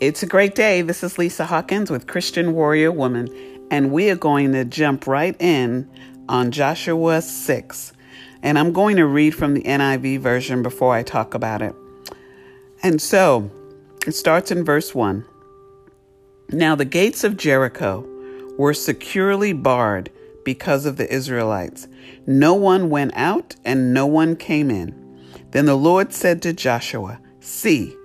It's a great day. This is Lisa Hawkins with Christian Warrior Woman, and we are going to jump right in on Joshua 6. And I'm going to read from the NIV version before I talk about it. And so it starts in verse 1. Now the gates of Jericho were securely barred because of the Israelites. No one went out and no one came in. Then the Lord said to Joshua, See,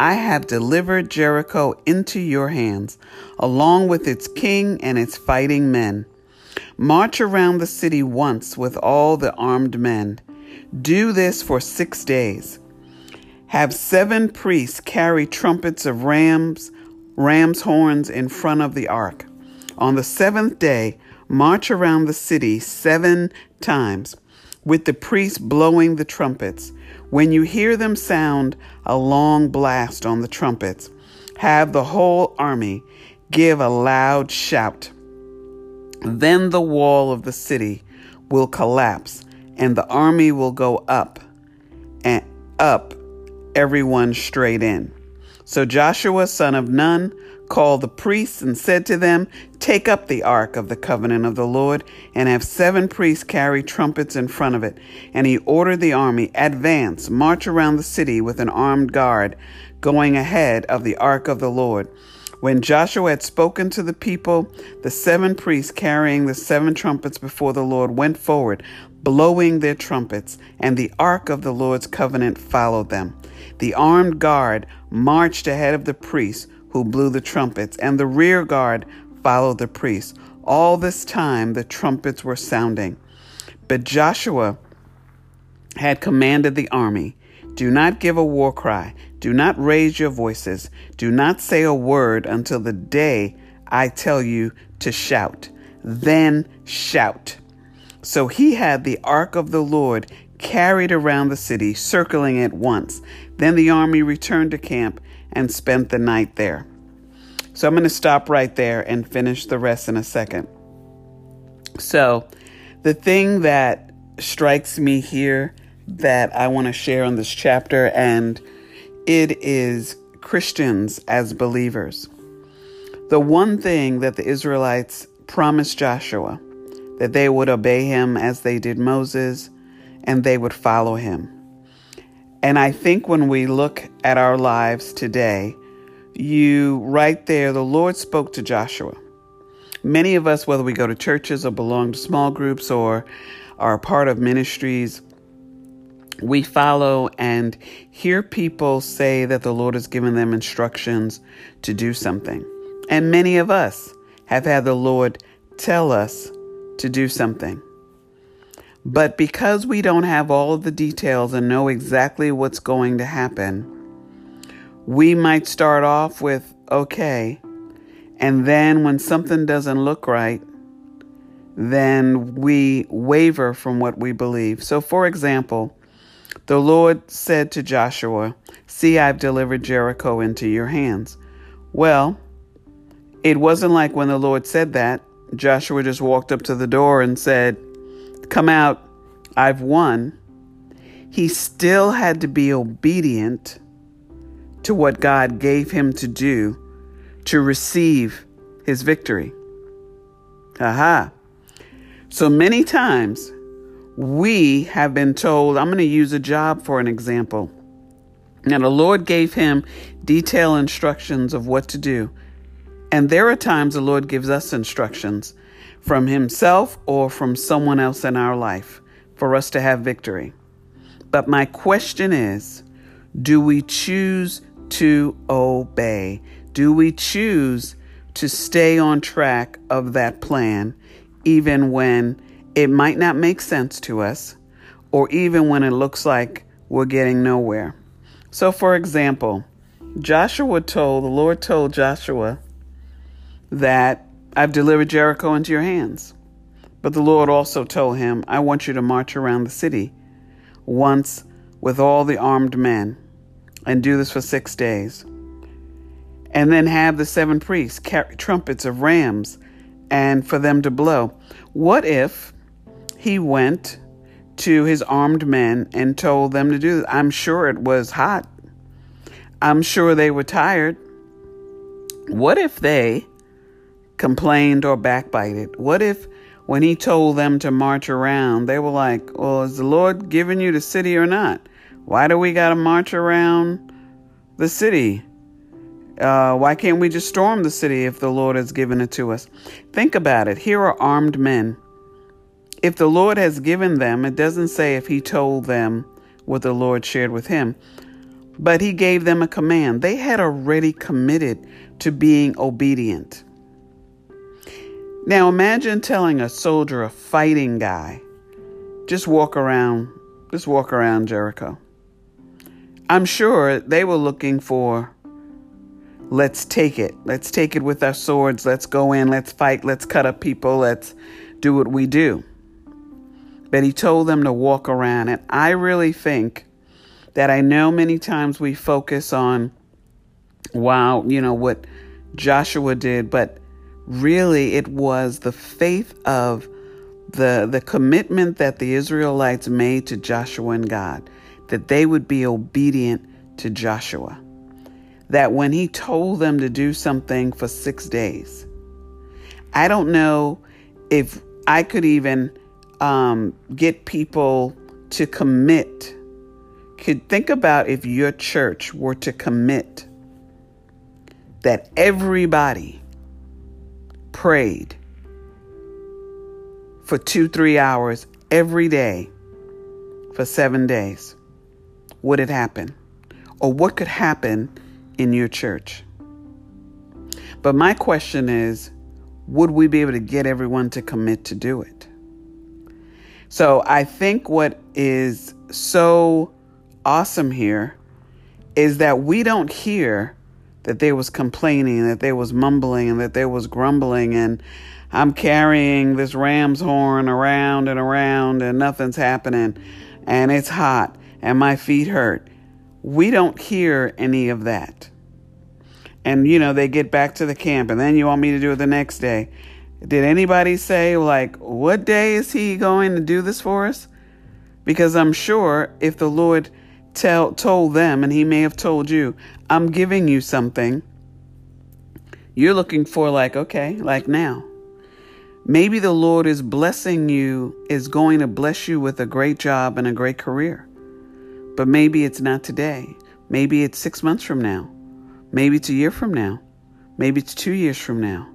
I have delivered Jericho into your hands, along with its king and its fighting men. March around the city once with all the armed men. Do this for six days. Have seven priests carry trumpets of rams, ram's horns in front of the ark. On the seventh day, march around the city seven times, with the priests blowing the trumpets. When you hear them sound a long blast on the trumpets, have the whole army give a loud shout. Then the wall of the city will collapse, and the army will go up and up, everyone straight in. So Joshua, son of Nun, called the priests and said to them, Take up the ark of the covenant of the Lord, and have seven priests carry trumpets in front of it. And he ordered the army, Advance, march around the city with an armed guard, going ahead of the ark of the Lord. When Joshua had spoken to the people, the seven priests carrying the seven trumpets before the Lord went forward, blowing their trumpets, and the ark of the Lord's covenant followed them. The armed guard marched ahead of the priests who blew the trumpets, and the rear guard followed the priests. All this time the trumpets were sounding. But Joshua had commanded the army Do not give a war cry, do not raise your voices, do not say a word until the day I tell you to shout. Then shout. So he had the ark of the Lord carried around the city, circling it once. Then the army returned to camp and spent the night there. So I'm going to stop right there and finish the rest in a second. So, the thing that strikes me here that I want to share on this chapter, and it is Christians as believers. The one thing that the Israelites promised Joshua that they would obey him as they did Moses and they would follow him. And I think when we look at our lives today, you right there, the Lord spoke to Joshua. Many of us, whether we go to churches or belong to small groups or are part of ministries, we follow and hear people say that the Lord has given them instructions to do something. And many of us have had the Lord tell us to do something. But because we don't have all of the details and know exactly what's going to happen, we might start off with, okay, and then when something doesn't look right, then we waver from what we believe. So, for example, the Lord said to Joshua, See, I've delivered Jericho into your hands. Well, it wasn't like when the Lord said that, Joshua just walked up to the door and said, Come out, I've won. He still had to be obedient to what God gave him to do to receive his victory. Aha. So many times we have been told, I'm going to use a job for an example. Now, the Lord gave him detailed instructions of what to do. And there are times the Lord gives us instructions from Himself or from someone else in our life for us to have victory. But my question is do we choose to obey? Do we choose to stay on track of that plan, even when it might not make sense to us, or even when it looks like we're getting nowhere? So, for example, Joshua told, the Lord told Joshua that I've delivered Jericho into your hands. But the Lord also told him, I want you to march around the city once with all the armed men and do this for six days. And then have the seven priests carry trumpets of rams and for them to blow. What if he went to his armed men and told them to do this? I'm sure it was hot. I'm sure they were tired. What if they complained or backbited? What if when he told them to march around, they were like, Well, is the Lord giving you the city or not? Why do we got to march around the city? Uh, why can't we just storm the city if the Lord has given it to us? Think about it. Here are armed men. If the Lord has given them, it doesn't say if he told them what the Lord shared with him, but he gave them a command. They had already committed to being obedient. Now imagine telling a soldier, a fighting guy, just walk around, just walk around Jericho. I'm sure they were looking for let's take it. Let's take it with our swords. Let's go in. Let's fight. Let's cut up people. Let's do what we do. But he told them to walk around. And I really think that I know many times we focus on, wow, you know, what Joshua did, but really it was the faith of the, the commitment that the Israelites made to Joshua and God, that they would be obedient to Joshua that when he told them to do something for six days, I don't know if I could even um, get people to commit. Could think about if your church were to commit that everybody prayed for two, three hours every day for seven days. Would it happen? Or what could happen in your church. But my question is would we be able to get everyone to commit to do it? So I think what is so awesome here is that we don't hear that there was complaining, that there was mumbling, and that there was grumbling, and I'm carrying this ram's horn around and around, and nothing's happening, and it's hot, and my feet hurt, we don't hear any of that. And, you know, they get back to the camp, and then you want me to do it the next day. Did anybody say, like, what day is he going to do this for us? Because I'm sure if the Lord tell, told them, and he may have told you, I'm giving you something, you're looking for, like, okay, like now. Maybe the Lord is blessing you, is going to bless you with a great job and a great career. But maybe it's not today. Maybe it's six months from now. Maybe it's a year from now. Maybe it's two years from now.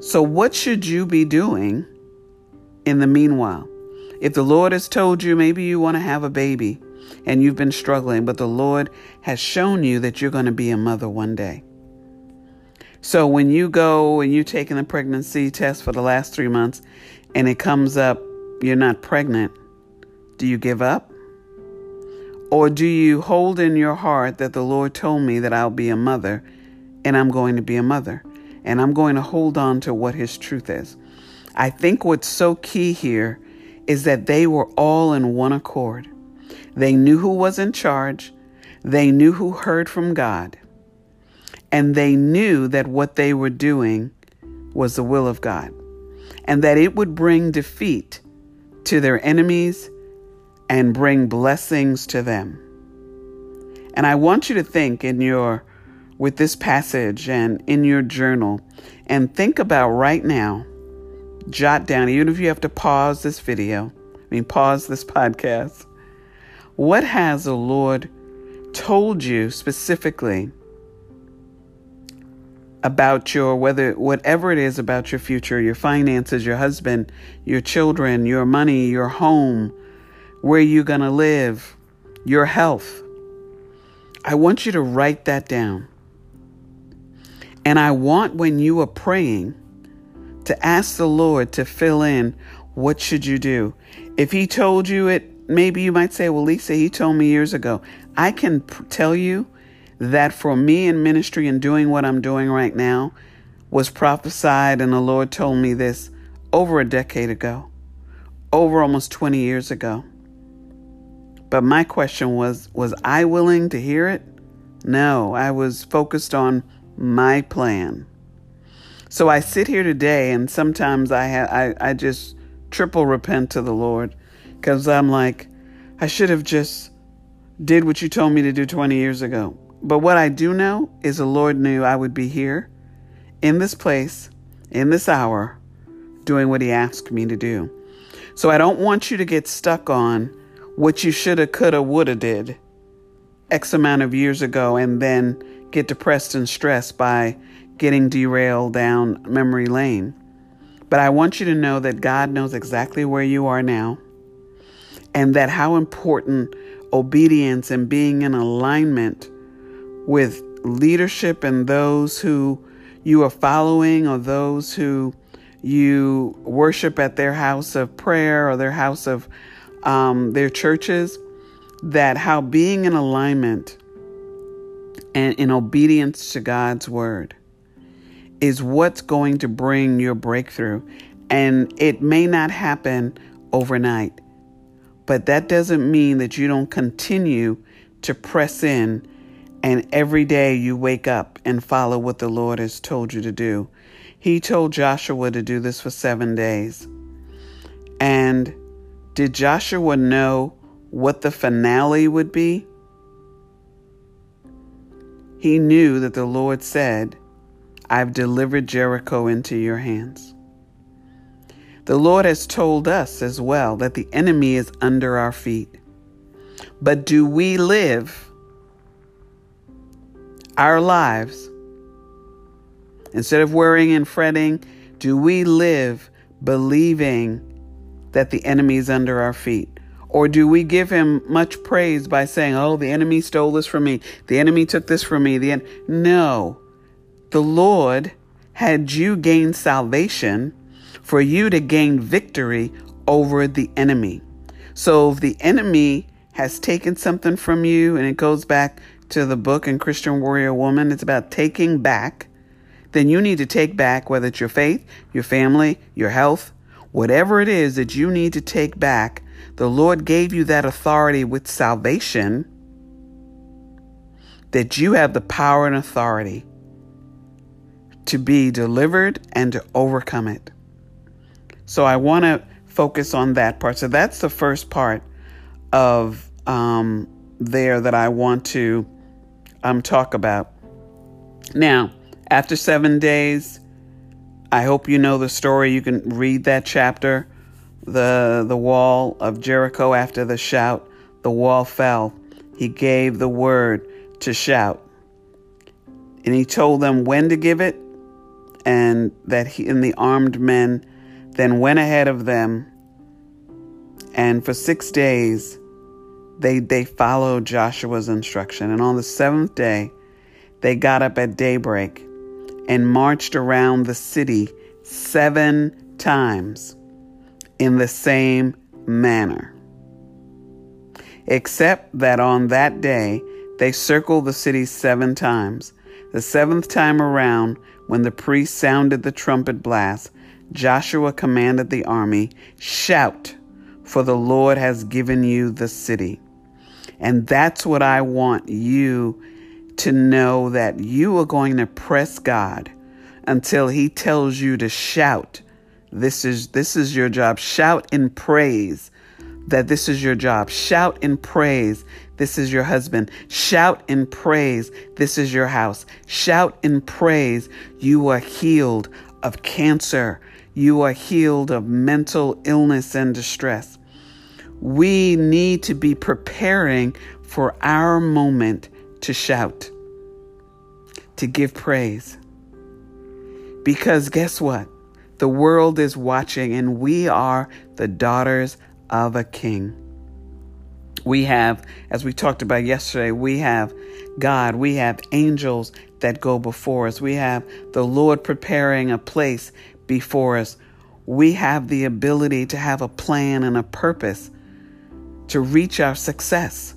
So, what should you be doing in the meanwhile? If the Lord has told you maybe you want to have a baby and you've been struggling, but the Lord has shown you that you're going to be a mother one day. So, when you go and you're taking the pregnancy test for the last three months and it comes up you're not pregnant, do you give up? Or do you hold in your heart that the Lord told me that I'll be a mother and I'm going to be a mother and I'm going to hold on to what His truth is? I think what's so key here is that they were all in one accord. They knew who was in charge, they knew who heard from God, and they knew that what they were doing was the will of God and that it would bring defeat to their enemies and bring blessings to them. And I want you to think in your with this passage and in your journal and think about right now. Jot down, even if you have to pause this video, I mean, pause this podcast. What has the Lord told you specifically about your, whether, whatever it is about your future, your finances, your husband, your children, your money, your home, where you're going to live, your health. I want you to write that down. And I want when you are praying to ask the Lord to fill in what should you do. If he told you it, maybe you might say, "Well, Lisa, he told me years ago." I can tell you that for me in ministry and doing what I'm doing right now was prophesied and the Lord told me this over a decade ago. Over almost 20 years ago. But my question was was I willing to hear it? No, I was focused on my plan. So I sit here today and sometimes I ha- I, I just triple repent to the Lord cuz I'm like I should have just did what you told me to do 20 years ago. But what I do know is the Lord knew I would be here in this place, in this hour, doing what He asked me to do. So I don't want you to get stuck on what you shoulda, coulda, woulda did X amount of years ago and then get depressed and stressed by getting derailed down memory lane. But I want you to know that God knows exactly where you are now and that how important obedience and being in alignment with leadership and those who you are following or those who you worship at their house of prayer or their house of um, their churches, that how being in alignment and in obedience to God's word is what's going to bring your breakthrough. And it may not happen overnight, but that doesn't mean that you don't continue to press in and every day you wake up and follow what the Lord has told you to do. He told Joshua to do this for seven days. And did Joshua know what the finale would be? He knew that the Lord said, I've delivered Jericho into your hands. The Lord has told us as well that the enemy is under our feet. But do we live our lives instead of worrying and fretting? Do we live believing that the enemy is under our feet? Or do we give him much praise by saying, Oh, the enemy stole this from me. The enemy took this from me. The en-. No. The Lord had you gain salvation for you to gain victory over the enemy. So if the enemy has taken something from you, and it goes back to the book in Christian Warrior Woman, it's about taking back, then you need to take back whether it's your faith, your family, your health, whatever it is that you need to take back. The Lord gave you that authority with salvation, that you have the power and authority to be delivered and to overcome it. So I want to focus on that part. So that's the first part of um, there that I want to um, talk about. Now, after seven days, I hope you know the story. You can read that chapter. The the wall of Jericho after the shout, the wall fell. He gave the word to shout. And he told them when to give it and that he and the armed men then went ahead of them and for 6 days they they followed Joshua's instruction and on the 7th day they got up at daybreak and marched around the city 7 times in the same manner except that on that day they circled the city 7 times the seventh time around when the priest sounded the trumpet blast, Joshua commanded the army, Shout, for the Lord has given you the city. And that's what I want you to know that you are going to press God until he tells you to shout. This is this is your job. Shout in praise that this is your job. Shout in praise this is your husband. Shout in praise. This is your house. Shout in praise. You are healed of cancer. You are healed of mental illness and distress. We need to be preparing for our moment to shout, to give praise. Because guess what? The world is watching, and we are the daughters of a king. We have, as we talked about yesterday, we have God, we have angels that go before us, we have the Lord preparing a place before us. We have the ability to have a plan and a purpose to reach our success.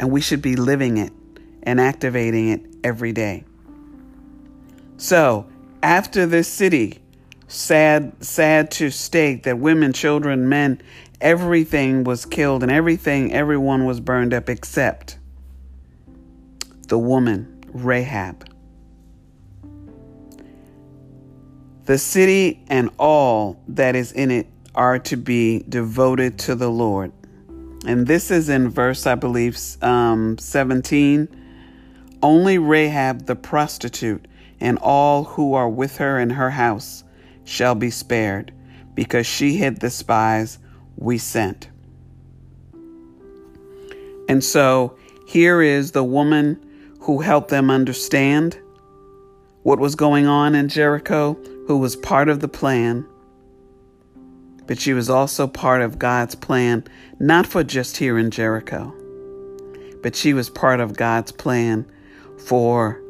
And we should be living it and activating it every day. So, after this city, sad sad to state that women, children, men everything was killed and everything, everyone was burned up except the woman, Rahab. The city and all that is in it are to be devoted to the Lord. And this is in verse, I believe, um, 17. Only Rahab the prostitute and all who are with her in her house shall be spared, because she hid the spies we sent. And so here is the woman who helped them understand what was going on in Jericho, who was part of the plan. But she was also part of God's plan, not for just here in Jericho, but she was part of God's plan for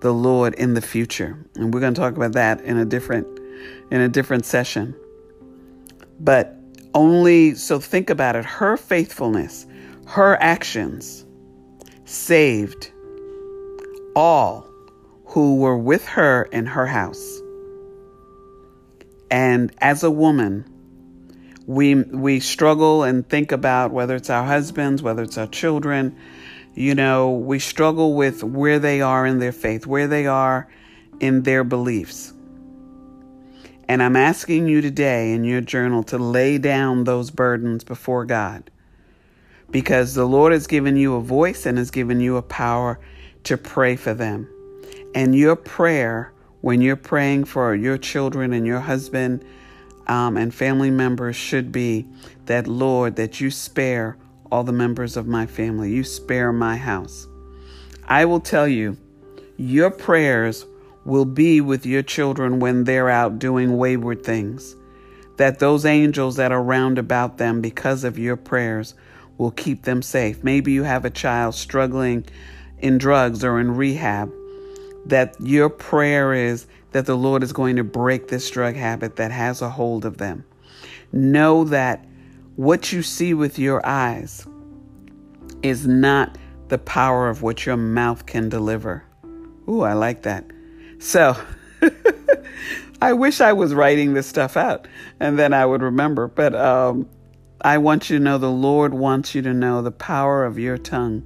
the Lord in the future. And we're going to talk about that in a different in a different session. But only so think about it, her faithfulness, her actions saved all who were with her in her house. And as a woman, we we struggle and think about whether it's our husbands, whether it's our children, you know, we struggle with where they are in their faith, where they are in their beliefs. And I'm asking you today in your journal to lay down those burdens before God because the Lord has given you a voice and has given you a power to pray for them. And your prayer, when you're praying for your children and your husband um, and family members, should be that, Lord, that you spare all the members of my family. You spare my house. I will tell you, your prayers will be with your children when they're out doing wayward things. That those angels that are round about them because of your prayers will keep them safe. Maybe you have a child struggling in drugs or in rehab. That your prayer is that the Lord is going to break this drug habit that has a hold of them. Know that what you see with your eyes is not the power of what your mouth can deliver. Ooh, I like that. So, I wish I was writing this stuff out and then I would remember. But um, I want you to know the Lord wants you to know the power of your tongue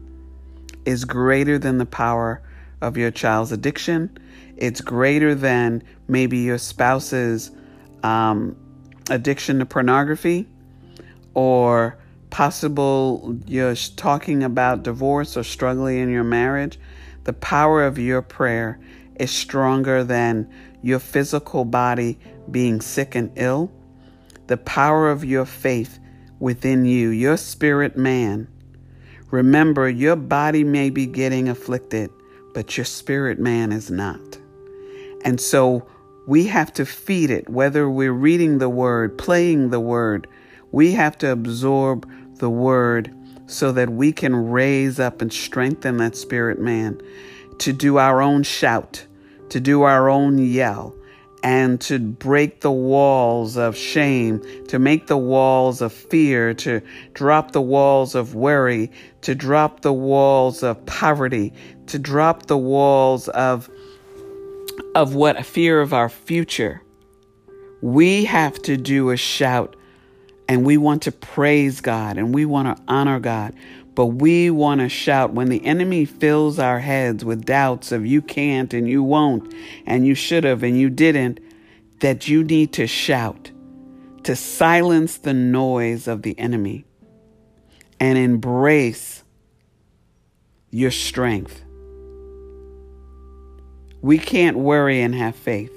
is greater than the power of your child's addiction. It's greater than maybe your spouse's um, addiction to pornography or possible you're talking about divorce or struggling in your marriage. The power of your prayer is stronger than your physical body being sick and ill. The power of your faith within you, your spirit man. Remember, your body may be getting afflicted, but your spirit man is not. And so we have to feed it, whether we're reading the word, playing the word, we have to absorb the word so that we can raise up and strengthen that spirit man to do our own shout, to do our own yell, and to break the walls of shame, to make the walls of fear, to drop the walls of worry, to drop the walls of poverty, to drop the walls of of what fear of our future. We have to do a shout and we want to praise God and we want to honor God. But we want to shout when the enemy fills our heads with doubts of you can't and you won't and you should have and you didn't, that you need to shout to silence the noise of the enemy and embrace your strength. We can't worry and have faith.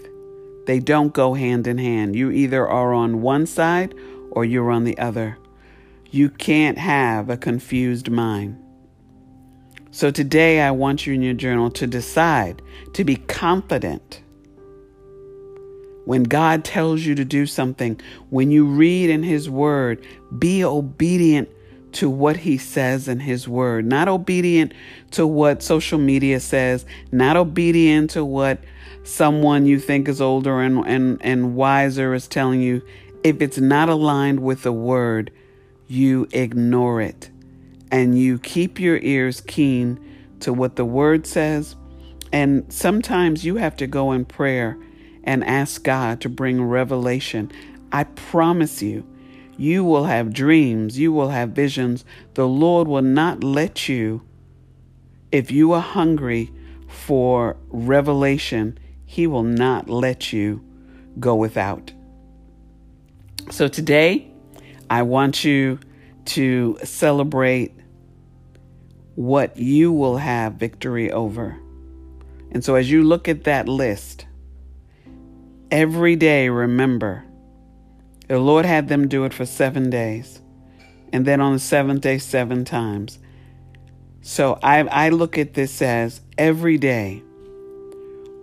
They don't go hand in hand. You either are on one side or you're on the other. You can't have a confused mind. So today, I want you in your journal to decide to be confident. When God tells you to do something, when you read in His Word, be obedient to what He says in His Word, not obedient to what social media says, not obedient to what someone you think is older and, and, and wiser is telling you. If it's not aligned with the word, you ignore it and you keep your ears keen to what the word says. And sometimes you have to go in prayer and ask God to bring revelation. I promise you, you will have dreams, you will have visions. The Lord will not let you, if you are hungry for revelation, He will not let you go without. So today, I want you to celebrate what you will have victory over. And so as you look at that list, every day remember the Lord had them do it for seven days. And then on the seventh day, seven times. So I, I look at this as every day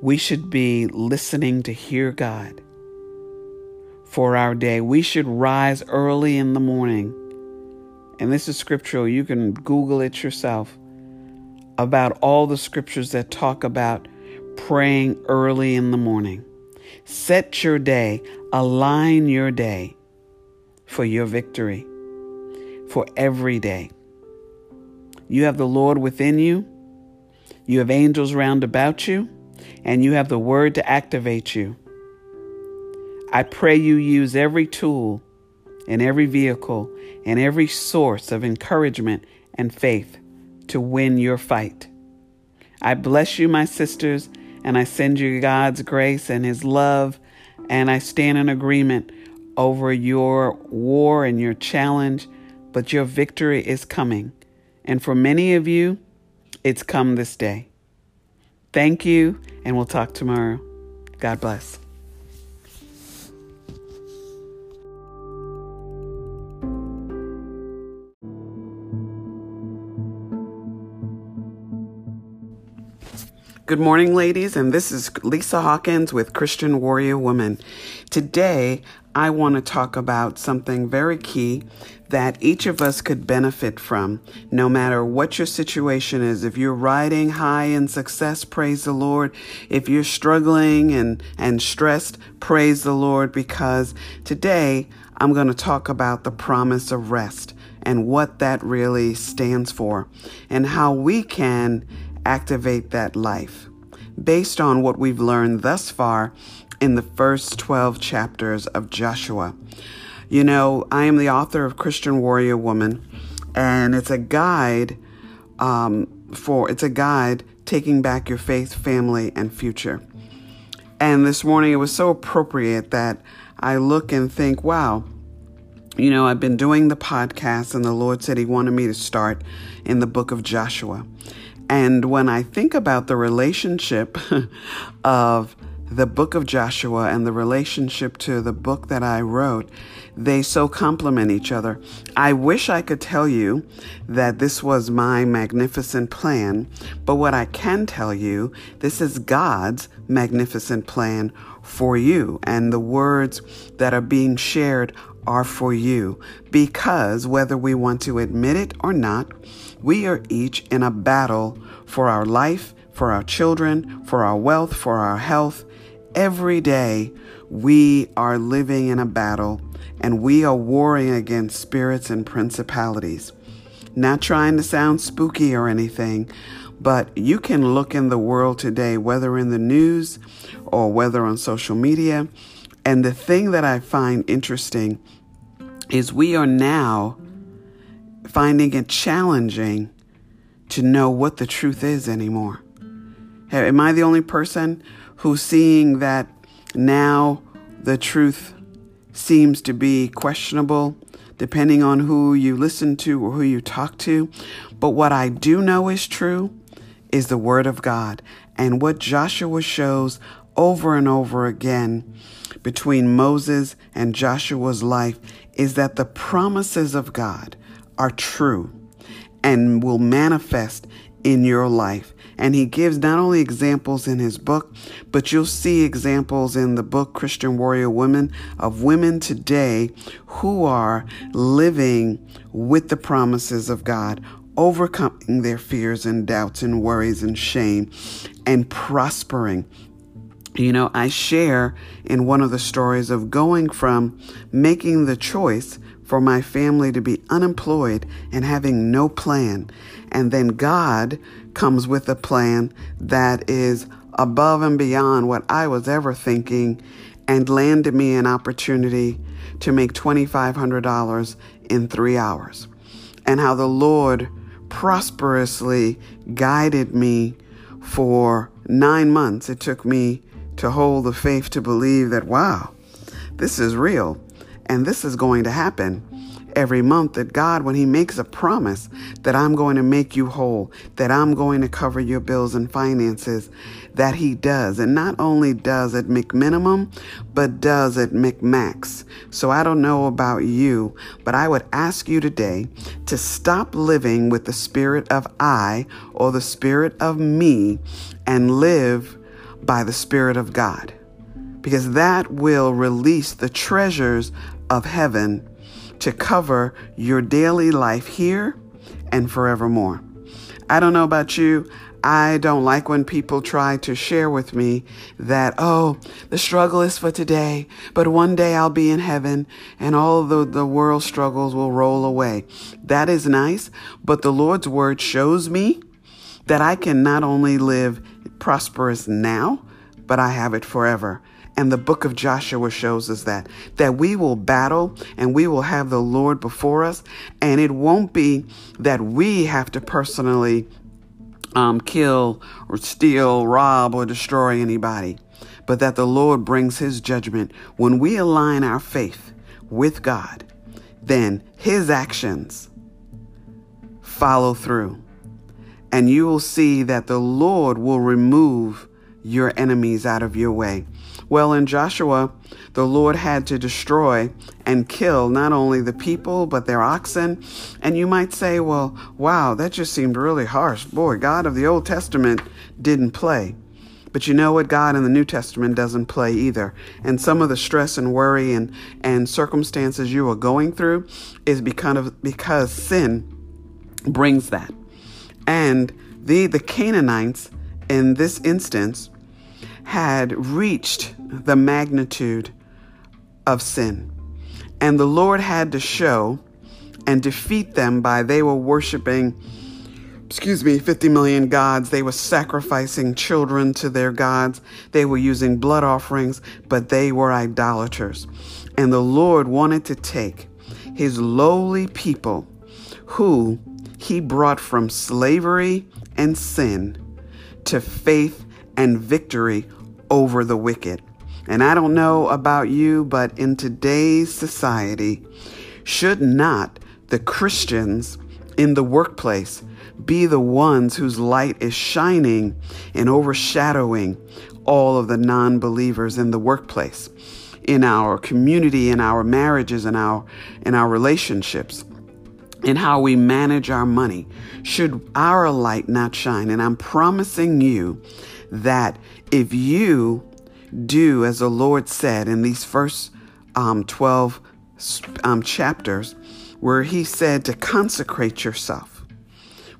we should be listening to hear God for our day. We should rise early in the morning. And this is scriptural. You can Google it yourself about all the scriptures that talk about praying early in the morning. Set your day, align your day for your victory, for every day. You have the Lord within you, you have angels round about you, and you have the word to activate you. I pray you use every tool and every vehicle and every source of encouragement and faith to win your fight. I bless you, my sisters, and I send you God's grace and His love, and I stand in agreement over your war and your challenge, but your victory is coming. And for many of you, it's come this day. Thank you, and we'll talk tomorrow. God bless. Good morning, ladies, and this is Lisa Hawkins with Christian Warrior Woman. Today, I want to talk about something very key that each of us could benefit from, no matter what your situation is. If you're riding high in success, praise the Lord. If you're struggling and, and stressed, praise the Lord, because today I'm going to talk about the promise of rest and what that really stands for and how we can activate that life based on what we've learned thus far in the first 12 chapters of Joshua. You know, I am the author of Christian Warrior Woman, and it's a guide um, for it's a guide taking back your faith, family, and future. And this morning it was so appropriate that I look and think, wow, you know, I've been doing the podcast, and the Lord said He wanted me to start in the book of Joshua. And when I think about the relationship of the book of Joshua and the relationship to the book that I wrote, they so complement each other. I wish I could tell you that this was my magnificent plan, but what I can tell you, this is God's magnificent plan for you. And the words that are being shared are for you because whether we want to admit it or not, we are each in a battle for our life, for our children, for our wealth, for our health. Every day, we are living in a battle and we are warring against spirits and principalities. Not trying to sound spooky or anything, but you can look in the world today, whether in the news or whether on social media. And the thing that I find interesting is we are now finding it challenging to know what the truth is anymore. Am I the only person who's seeing that now the truth seems to be questionable depending on who you listen to or who you talk to? But what I do know is true is the Word of God. And what Joshua shows over and over again between Moses and Joshua's life is that the promises of God are true and will manifest in your life. And he gives not only examples in his book, but you'll see examples in the book Christian Warrior Women of women today who are living with the promises of God, overcoming their fears and doubts and worries and shame, and prospering. You know, I share in one of the stories of going from making the choice for my family to be unemployed and having no plan. And then God comes with a plan that is above and beyond what I was ever thinking and landed me an opportunity to make $2,500 in three hours. And how the Lord prosperously guided me for nine months. It took me to hold the faith to believe that, wow, this is real and this is going to happen. every month that God, when He makes a promise that I'm going to make you whole, that I'm going to cover your bills and finances, that He does. And not only does it make minimum, but does it make max. So I don't know about you, but I would ask you today to stop living with the spirit of I or the spirit of me and live by the Spirit of God because that will release the treasures of heaven to cover your daily life here and forevermore. I don't know about you. I don't like when people try to share with me that, oh, the struggle is for today, but one day I'll be in heaven and all the, the world struggles will roll away. That is nice, but the Lord's word shows me that I can not only live prosperous now, but I have it forever. And the book of Joshua shows us that, that we will battle and we will have the Lord before us. And it won't be that we have to personally um, kill or steal, rob, or destroy anybody, but that the Lord brings his judgment. When we align our faith with God, then his actions follow through. And you will see that the Lord will remove your enemies out of your way. Well, in Joshua, the Lord had to destroy and kill not only the people, but their oxen. And you might say, well, wow, that just seemed really harsh. Boy, God of the Old Testament didn't play. But you know what? God in the New Testament doesn't play either. And some of the stress and worry and, and circumstances you are going through is because of because sin brings that. And the, the Canaanites in this instance had reached the magnitude of sin. And the Lord had to show and defeat them by they were worshiping, excuse me, 50 million gods. They were sacrificing children to their gods. They were using blood offerings, but they were idolaters. And the Lord wanted to take his lowly people who he brought from slavery and sin to faith and victory over the wicked. And I don't know about you, but in today's society, should not the Christians in the workplace be the ones whose light is shining and overshadowing all of the non believers in the workplace, in our community, in our marriages, in our, in our relationships? In how we manage our money, should our light not shine? And I'm promising you that if you do as the Lord said in these first um, 12 um, chapters, where He said to consecrate yourself,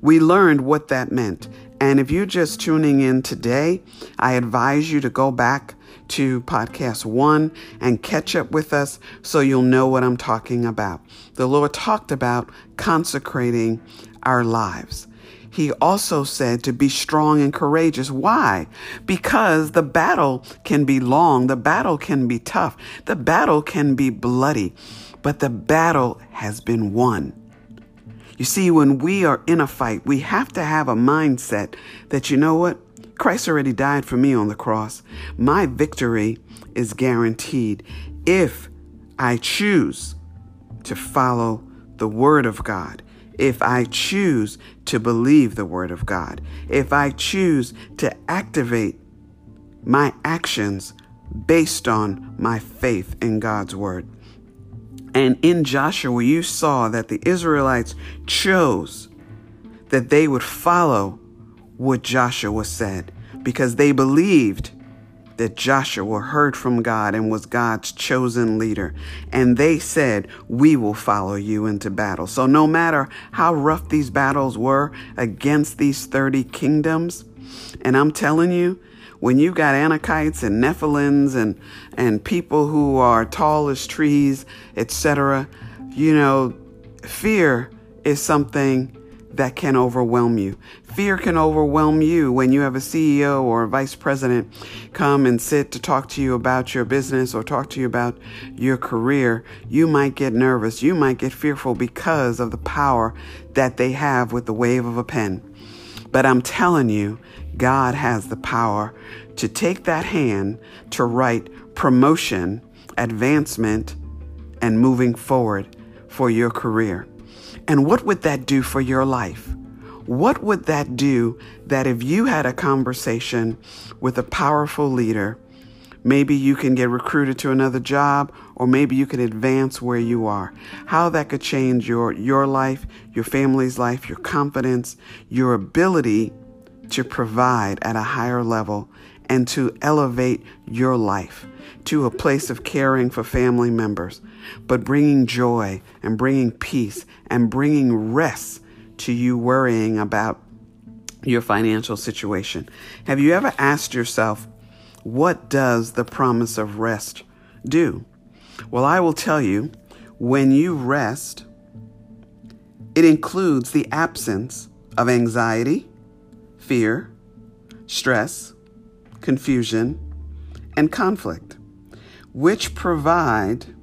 we learned what that meant. And if you're just tuning in today, I advise you to go back to podcast one and catch up with us so you'll know what I'm talking about. The Lord talked about consecrating our lives he also said to be strong and courageous. Why? Because the battle can be long, the battle can be tough, the battle can be bloody, but the battle has been won. You see, when we are in a fight, we have to have a mindset that, you know what? Christ already died for me on the cross. My victory is guaranteed if I choose to follow the Word of God if I choose to believe the Word of God, if I choose to activate my actions based on my faith in God's Word. And in Joshua, you saw that the Israelites chose that they would follow what Joshua said because they believed that Joshua heard from God and was God's chosen leader. And they said, We will follow you into battle. So, no matter how rough these battles were against these 30 kingdoms, and I'm telling you, when you've got Anakites and Nephilims and, and people who are tall as trees, etc., you know, fear is something that can overwhelm you. Fear can overwhelm you when you have a CEO or a vice president come and sit to talk to you about your business or talk to you about your career. You might get nervous. You might get fearful because of the power that they have with the wave of a pen. But I'm telling you, God has the power to take that hand to write promotion, advancement, and moving forward for your career? And what would that do for your life? What would that do that if you had a conversation with a powerful leader, maybe you can get recruited to another job or maybe you can advance where you are. How that could change your your life, your family's life, your confidence, your ability to provide at a higher level and to elevate your life to a place of caring for family members, but bringing joy and bringing peace and bringing rest to you worrying about your financial situation. Have you ever asked yourself, what does the promise of rest do? Well, I will tell you, when you rest, it includes the absence of anxiety, fear, stress, confusion, and conflict, which provide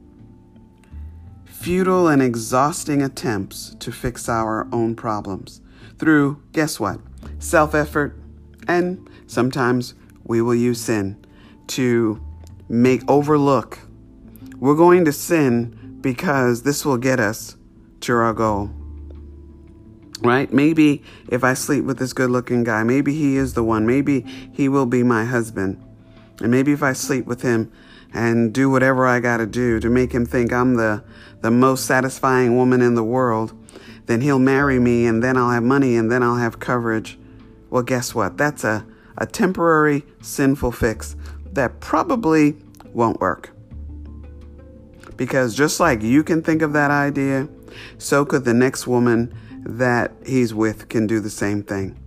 futile and exhausting attempts to fix our own problems through, guess what? Self effort, and sometimes we will use sin to make overlook. We're going to sin because this will get us to our goal. Right? Maybe if I sleep with this good looking guy, maybe he is the one. Maybe he will be my husband. And maybe if I sleep with him, and do whatever I got to do to make him think I'm the, the most satisfying woman in the world, then he'll marry me and then I'll have money and then I'll have coverage. Well, guess what? That's a, a temporary sinful fix that probably won't work. Because just like you can think of that idea, so could the next woman that he's with can do the same thing.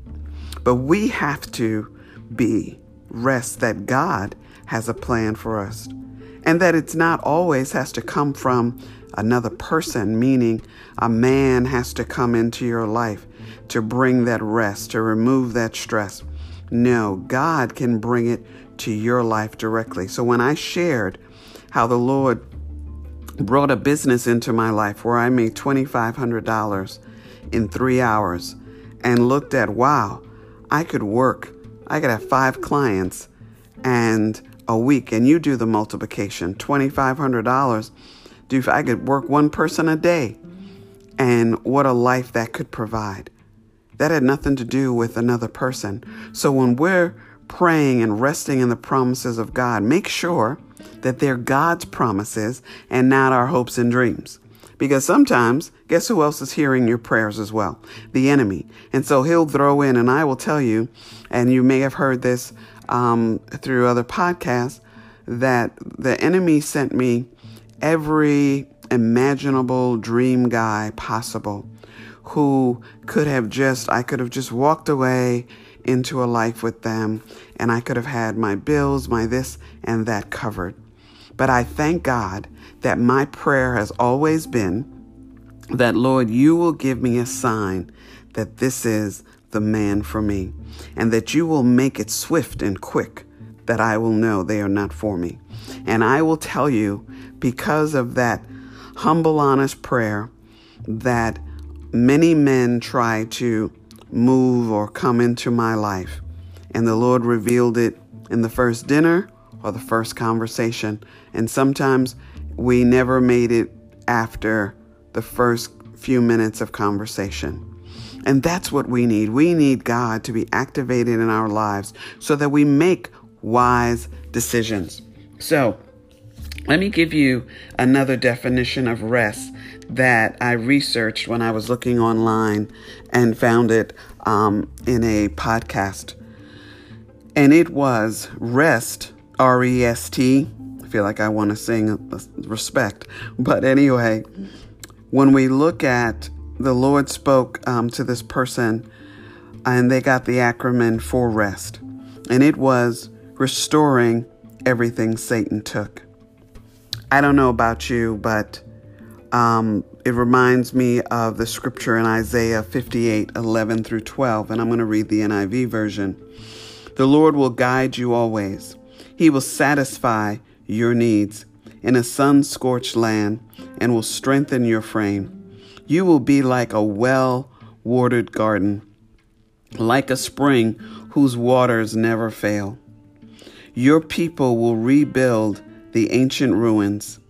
But we have to be rest that God has a plan for us. And that it's not always has to come from another person, meaning a man has to come into your life to bring that rest, to remove that stress. No, God can bring it to your life directly. So when I shared how the Lord brought a business into my life where I made $2,500 in three hours and looked at, wow, I could work, I could have five clients and a week and you do the multiplication $2500 do i could work one person a day. And what a life that could provide. That had nothing to do with another person. So when we're praying and resting in the promises of god make sure that they're god's promises and not our hopes and dreams. Because sometimes guess who else is hearing your prayers as well the enemy and so he'll throw in and i will tell you and you may have heard this um, through other podcasts that the enemy sent me every imaginable dream guy possible who could have just, I could have just walked away into a life with them and I could have had my bills, my this and that covered. But I thank God that my prayer has always been that, Lord, you will give me a sign that this is the man for me, and that you will make it swift and quick, that I will know they are not for me. And I will tell you, because of that humble, honest prayer, that many men try to move or come into my life. And the Lord revealed it in the first dinner or the first conversation. And sometimes we never made it after the first few minutes of conversation. And that's what we need. We need God to be activated in our lives so that we make wise decisions. So, let me give you another definition of rest that I researched when I was looking online and found it um, in a podcast. And it was rest, R E S T. I feel like I want to sing respect. But anyway, when we look at the Lord spoke um, to this person, and they got the acronym for rest. And it was restoring everything Satan took. I don't know about you, but um, it reminds me of the scripture in Isaiah 58 11 through 12, and I'm going to read the NIV version. The Lord will guide you always, He will satisfy your needs in a sun scorched land and will strengthen your frame. You will be like a well watered garden, like a spring whose waters never fail. Your people will rebuild the ancient ruins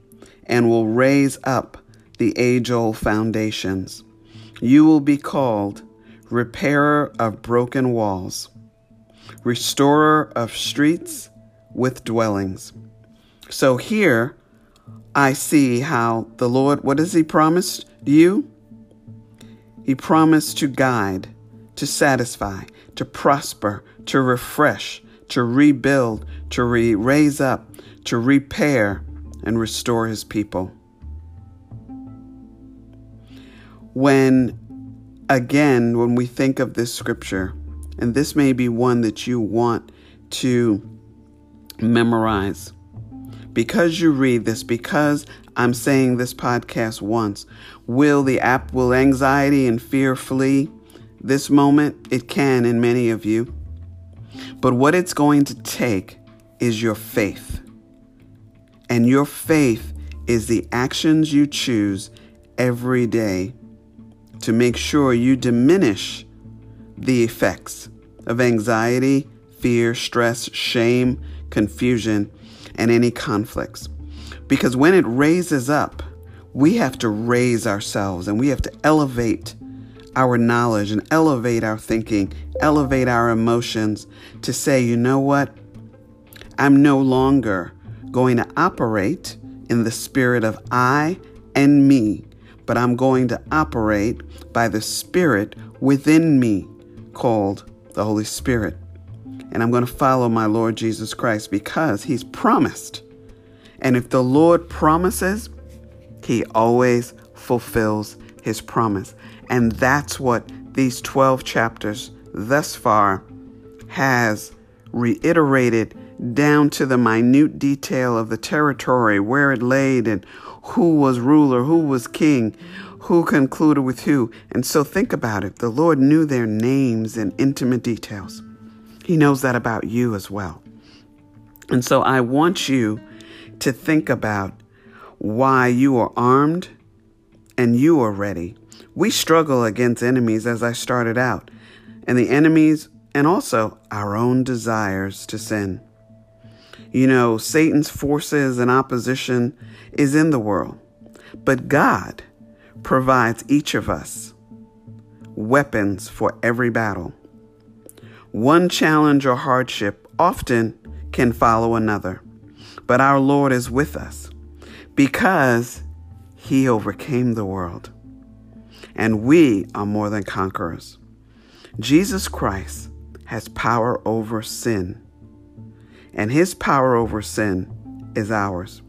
and will raise up the age old foundations. You will be called repairer of broken walls, restorer of streets with dwellings. So here I see how the Lord, what has He promised you? He promised to guide, to satisfy, to prosper, to refresh, to rebuild, to re- raise up, to repair, and restore His people. When, again, when we think of this scripture, and this may be one that you want to memorize, because you read this, because I'm saying this podcast once, will the app, will anxiety and fear flee this moment? It can in many of you. But what it's going to take is your faith. And your faith is the actions you choose every day to make sure you diminish the effects of anxiety, fear, stress, shame, confusion, and any conflicts. Because when it raises up, we have to raise ourselves and we have to elevate our knowledge and elevate our thinking, elevate our emotions to say, you know what? I'm no longer going to operate in the spirit of I and me, but I'm going to operate by the spirit within me called the Holy Spirit and I'm going to follow my Lord Jesus Christ because he's promised. And if the Lord promises, he always fulfills his promise. And that's what these 12 chapters thus far has reiterated down to the minute detail of the territory, where it laid, and who was ruler, who was king, who concluded with who. And so think about it. The Lord knew their names in intimate details. He knows that about you as well. And so I want you to think about why you are armed and you are ready. We struggle against enemies as I started out, and the enemies and also our own desires to sin. You know, Satan's forces and opposition is in the world, but God provides each of us weapons for every battle. One challenge or hardship often can follow another, but our Lord is with us because he overcame the world. And we are more than conquerors. Jesus Christ has power over sin, and his power over sin is ours.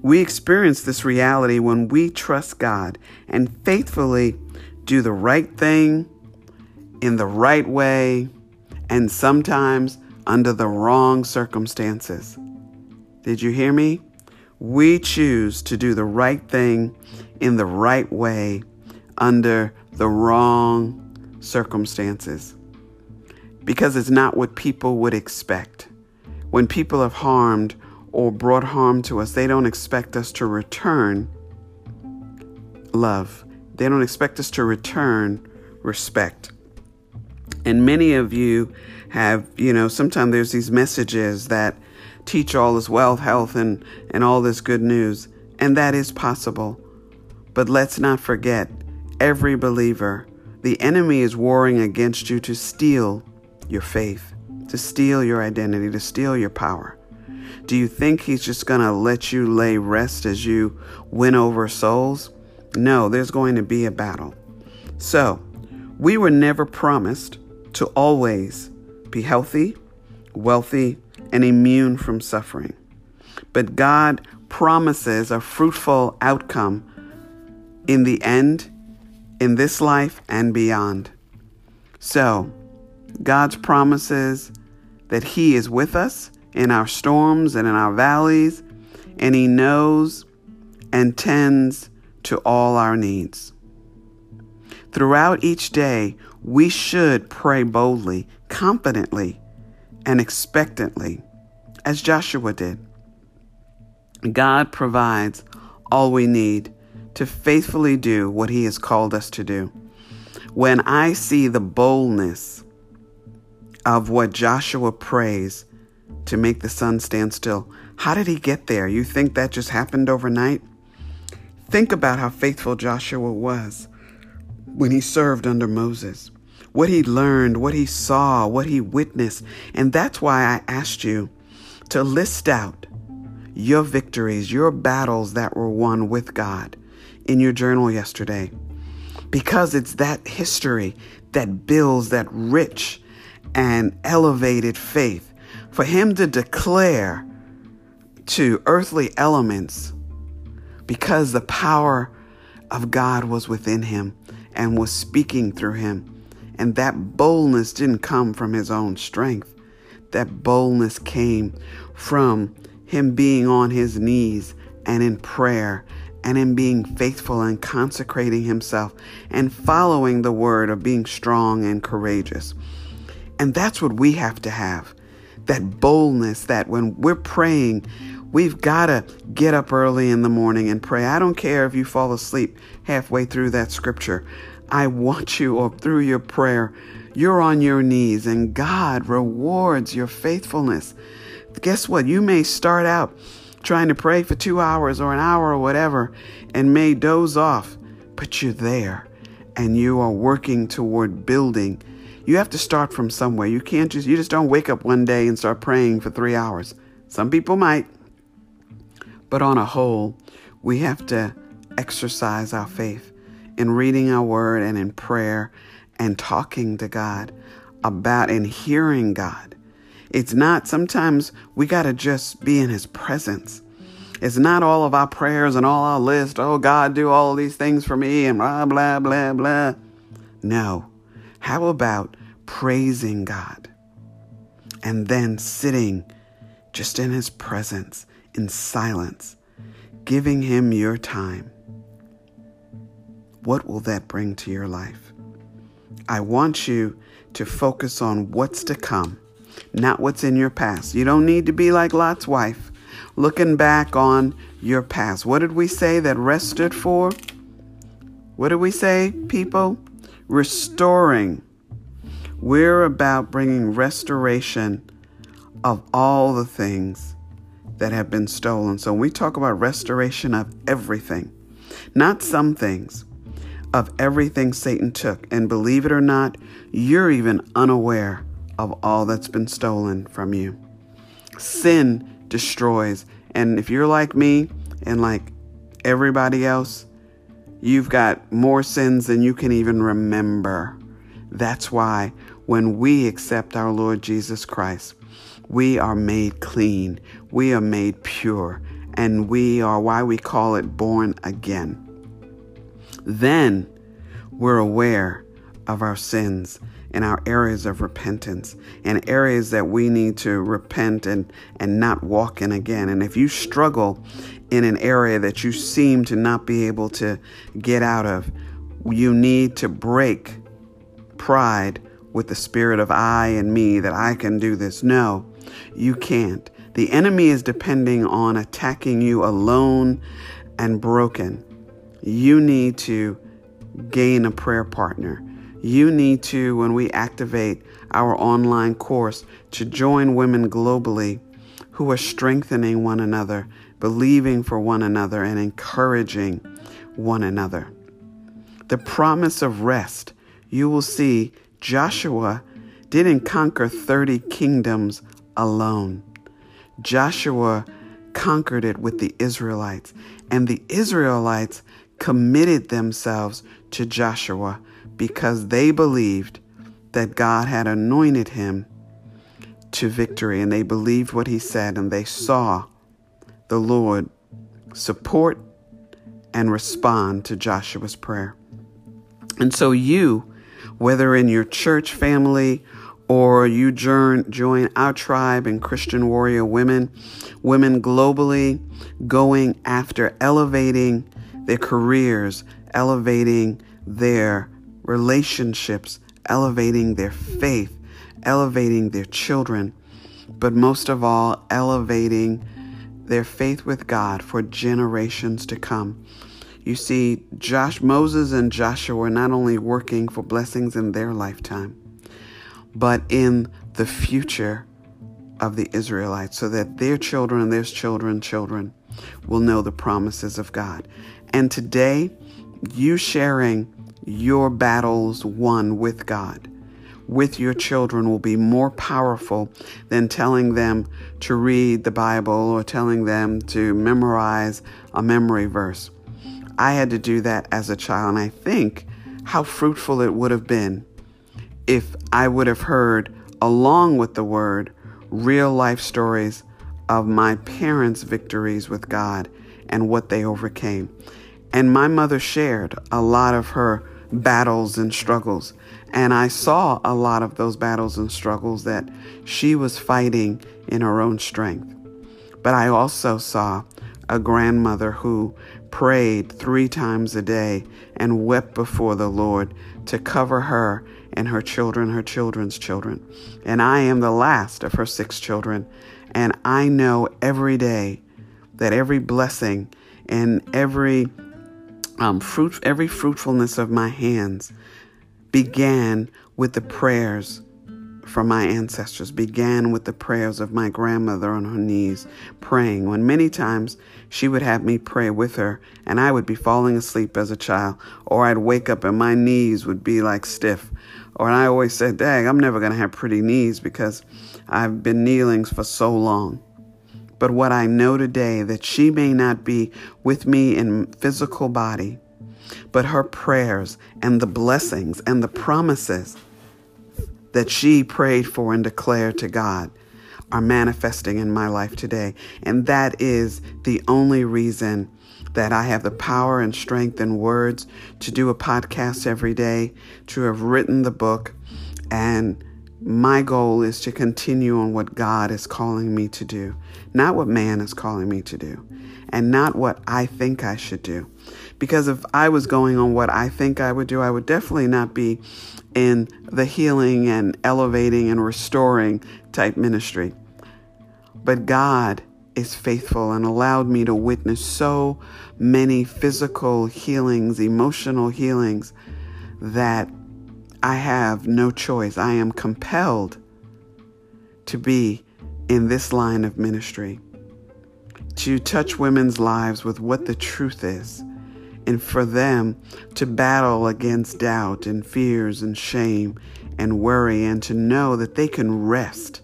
We experience this reality when we trust God and faithfully do the right thing in the right way and sometimes under the wrong circumstances. Did you hear me? We choose to do the right thing in the right way under the wrong circumstances because it's not what people would expect. When people have harmed or brought harm to us, they don't expect us to return love. They don't expect us to return respect. And many of you have, you know, sometimes there's these messages that teach all this wealth, health, and, and all this good news. And that is possible. But let's not forget every believer, the enemy is warring against you to steal your faith, to steal your identity, to steal your power. Do you think he's just going to let you lay rest as you win over souls? No, there's going to be a battle. So, we were never promised to always be healthy, wealthy, and immune from suffering. But God promises a fruitful outcome in the end, in this life, and beyond. So, God's promises that He is with us in our storms and in our valleys, and He knows and tends to all our needs. Throughout each day, we should pray boldly, confidently, and expectantly, as Joshua did. God provides all we need to faithfully do what He has called us to do. When I see the boldness of what Joshua prays to make the sun stand still, how did he get there? You think that just happened overnight? Think about how faithful Joshua was when he served under Moses, what he learned, what he saw, what he witnessed. And that's why I asked you to list out your victories, your battles that were won with God in your journal yesterday. Because it's that history that builds that rich and elevated faith. For him to declare to earthly elements, because the power of God was within him and was speaking through him. And that boldness didn't come from his own strength. That boldness came from him being on his knees and in prayer and in being faithful and consecrating himself and following the word of being strong and courageous. And that's what we have to have that boldness that when we're praying, we've got to get up early in the morning and pray. I don't care if you fall asleep halfway through that scripture. I want you, or through your prayer, you're on your knees and God rewards your faithfulness. Guess what? You may start out trying to pray for two hours or an hour or whatever and may doze off, but you're there and you are working toward building. You have to start from somewhere. You can't just, you just don't wake up one day and start praying for three hours. Some people might, but on a whole, we have to exercise our faith in reading our word and in prayer and talking to God about and hearing God. It's not, sometimes we got to just be in His presence. It's not all of our prayers and all our list, oh, God, do all these things for me and blah, blah, blah, blah. No. How about praising God and then sitting just in His presence in silence, giving Him your time? What will that bring to your life? I want you to focus on what's to come, not what's in your past. You don't need to be like Lot's wife, looking back on your past. What did we say that rest stood for? What did we say, people? Restoring. We're about bringing restoration of all the things that have been stolen. So we talk about restoration of everything, not some things of everything Satan took. And believe it or not, you're even unaware of all that's been stolen from you. Sin destroys. And if you're like me and like everybody else, you've got more sins than you can even remember. That's why when we accept our Lord Jesus Christ, we are made clean, we are made pure, and we are why we call it born again then we're aware of our sins and our areas of repentance and areas that we need to repent and, and not walk in again. And if you struggle in an area that you seem to not be able to get out of, you need to break pride with the spirit of I and me that I can do this. No, you can't. The enemy is depending on attacking you alone and broken. You need to gain a prayer partner. You need to, when we activate our online course, to join women globally who are strengthening one another, believing for one another, and encouraging one another. The promise of rest, you will see Joshua didn't conquer 30 kingdoms alone. Joshua conquered it with the Israelites, and the Israelites committed themselves to Joshua because they believed that God had anointed him to victory and they believed what he said and they saw the Lord support and respond to Joshua's prayer. And so, you, whether in your church family or you join, join our tribe and Christian warrior women, women globally going after elevating their careers, elevating their relationships, elevating their faith, elevating their children, but most of all, elevating their faith with God for generations to come. You see, Josh, Moses and Joshua were not only working for blessings in their lifetime, but in the future of the Israelites, so that their children and their children, children will know the promises of God. And today, you sharing your battles won with God with your children will be more powerful than telling them to read the Bible or telling them to memorize a memory verse. I had to do that as a child, and I think how fruitful it would have been if I would have heard, along with the word, real life stories of my parents' victories with God and what they overcame. And my mother shared a lot of her battles and struggles. And I saw a lot of those battles and struggles that she was fighting in her own strength. But I also saw a grandmother who prayed three times a day and wept before the Lord to cover her and her children, her children's children. And I am the last of her six children. And I know every day that every blessing and every um, fruit, every fruitfulness of my hands began with the prayers from my ancestors, began with the prayers of my grandmother on her knees, praying. When many times she would have me pray with her, and I would be falling asleep as a child, or I'd wake up and my knees would be like stiff. Or I always said, Dang, I'm never going to have pretty knees because I've been kneeling for so long. But what I know today that she may not be with me in physical body, but her prayers and the blessings and the promises that she prayed for and declared to God are manifesting in my life today. And that is the only reason that I have the power and strength and words to do a podcast every day, to have written the book, and my goal is to continue on what God is calling me to do, not what man is calling me to do, and not what I think I should do. Because if I was going on what I think I would do, I would definitely not be in the healing and elevating and restoring type ministry. But God is faithful and allowed me to witness so many physical healings, emotional healings that I have no choice. I am compelled to be in this line of ministry, to touch women's lives with what the truth is, and for them to battle against doubt and fears and shame and worry, and to know that they can rest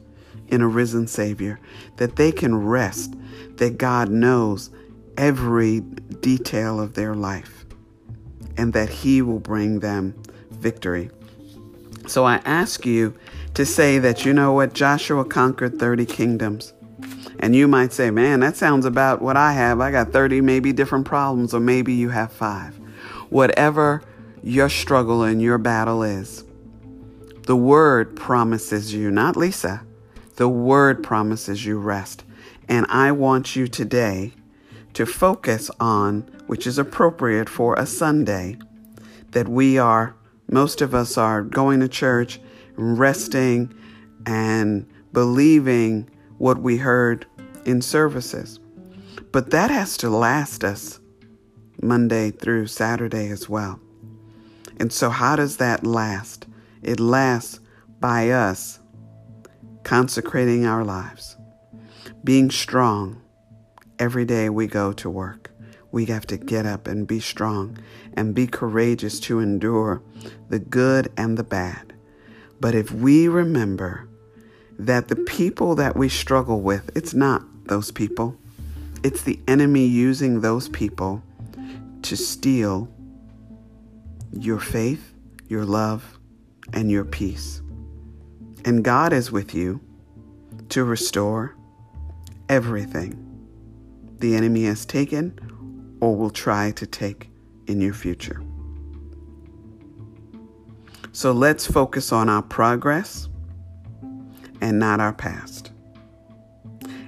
in a risen Savior, that they can rest, that God knows every detail of their life, and that He will bring them victory. So I ask you to say that, you know what, Joshua conquered 30 kingdoms. And you might say, man, that sounds about what I have. I got 30 maybe different problems, or maybe you have five. Whatever your struggle and your battle is, the word promises you, not Lisa, the word promises you rest. And I want you today to focus on, which is appropriate for a Sunday, that we are most of us are going to church, resting, and believing what we heard in services. But that has to last us Monday through Saturday as well. And so, how does that last? It lasts by us consecrating our lives, being strong every day we go to work we have to get up and be strong and be courageous to endure the good and the bad. But if we remember that the people that we struggle with, it's not those people, it's the enemy using those people to steal your faith, your love, and your peace. And God is with you to restore everything the enemy has taken or will try to take in your future. So let's focus on our progress and not our past.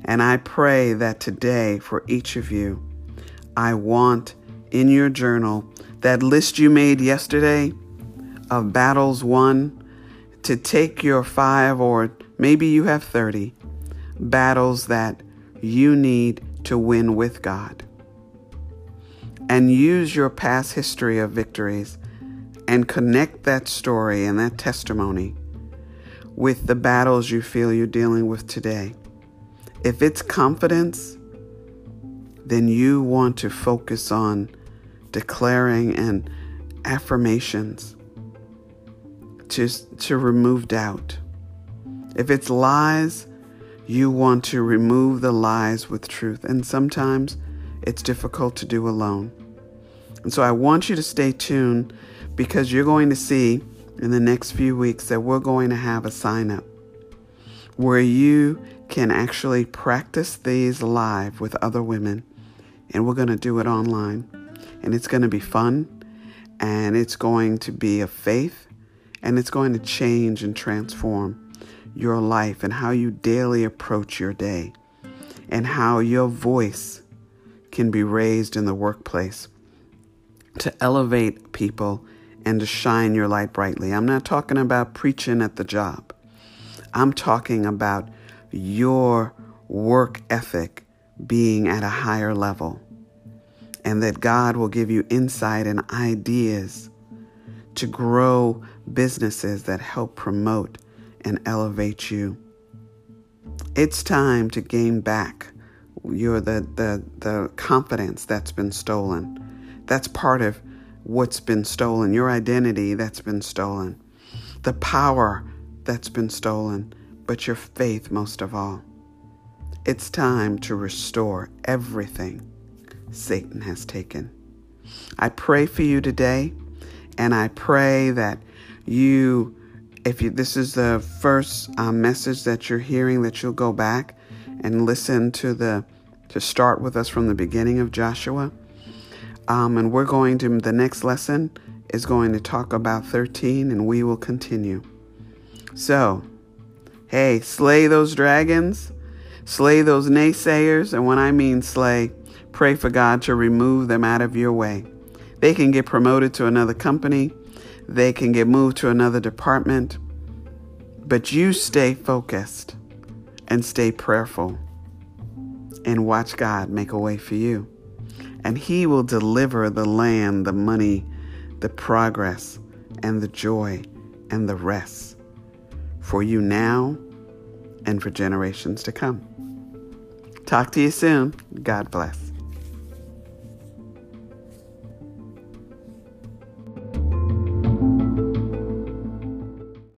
And I pray that today, for each of you, I want in your journal that list you made yesterday of battles won to take your five or maybe you have 30 battles that you need to win with God and use your past history of victories and connect that story and that testimony with the battles you feel you're dealing with today. If it's confidence, then you want to focus on declaring and affirmations to, to remove doubt. If it's lies, you want to remove the lies with truth. And sometimes it's difficult to do alone. And so I want you to stay tuned because you're going to see in the next few weeks that we're going to have a sign up where you can actually practice these live with other women. And we're going to do it online. And it's going to be fun. And it's going to be a faith. And it's going to change and transform your life and how you daily approach your day. And how your voice can be raised in the workplace to elevate people and to shine your light brightly. I'm not talking about preaching at the job. I'm talking about your work ethic being at a higher level and that God will give you insight and ideas to grow businesses that help promote and elevate you. It's time to gain back your the, the the confidence that's been stolen. That's part of what's been stolen, your identity that's been stolen, the power that's been stolen, but your faith most of all. It's time to restore everything Satan has taken. I pray for you today, and I pray that you, if you, this is the first uh, message that you're hearing, that you'll go back and listen to the to start with us from the beginning of Joshua um, and we're going to, the next lesson is going to talk about 13, and we will continue. So, hey, slay those dragons, slay those naysayers, and when I mean slay, pray for God to remove them out of your way. They can get promoted to another company, they can get moved to another department, but you stay focused and stay prayerful and watch God make a way for you and He will deliver the land, the money, the progress, and the joy and the rest for you now and for generations to come. Talk to you soon. God bless.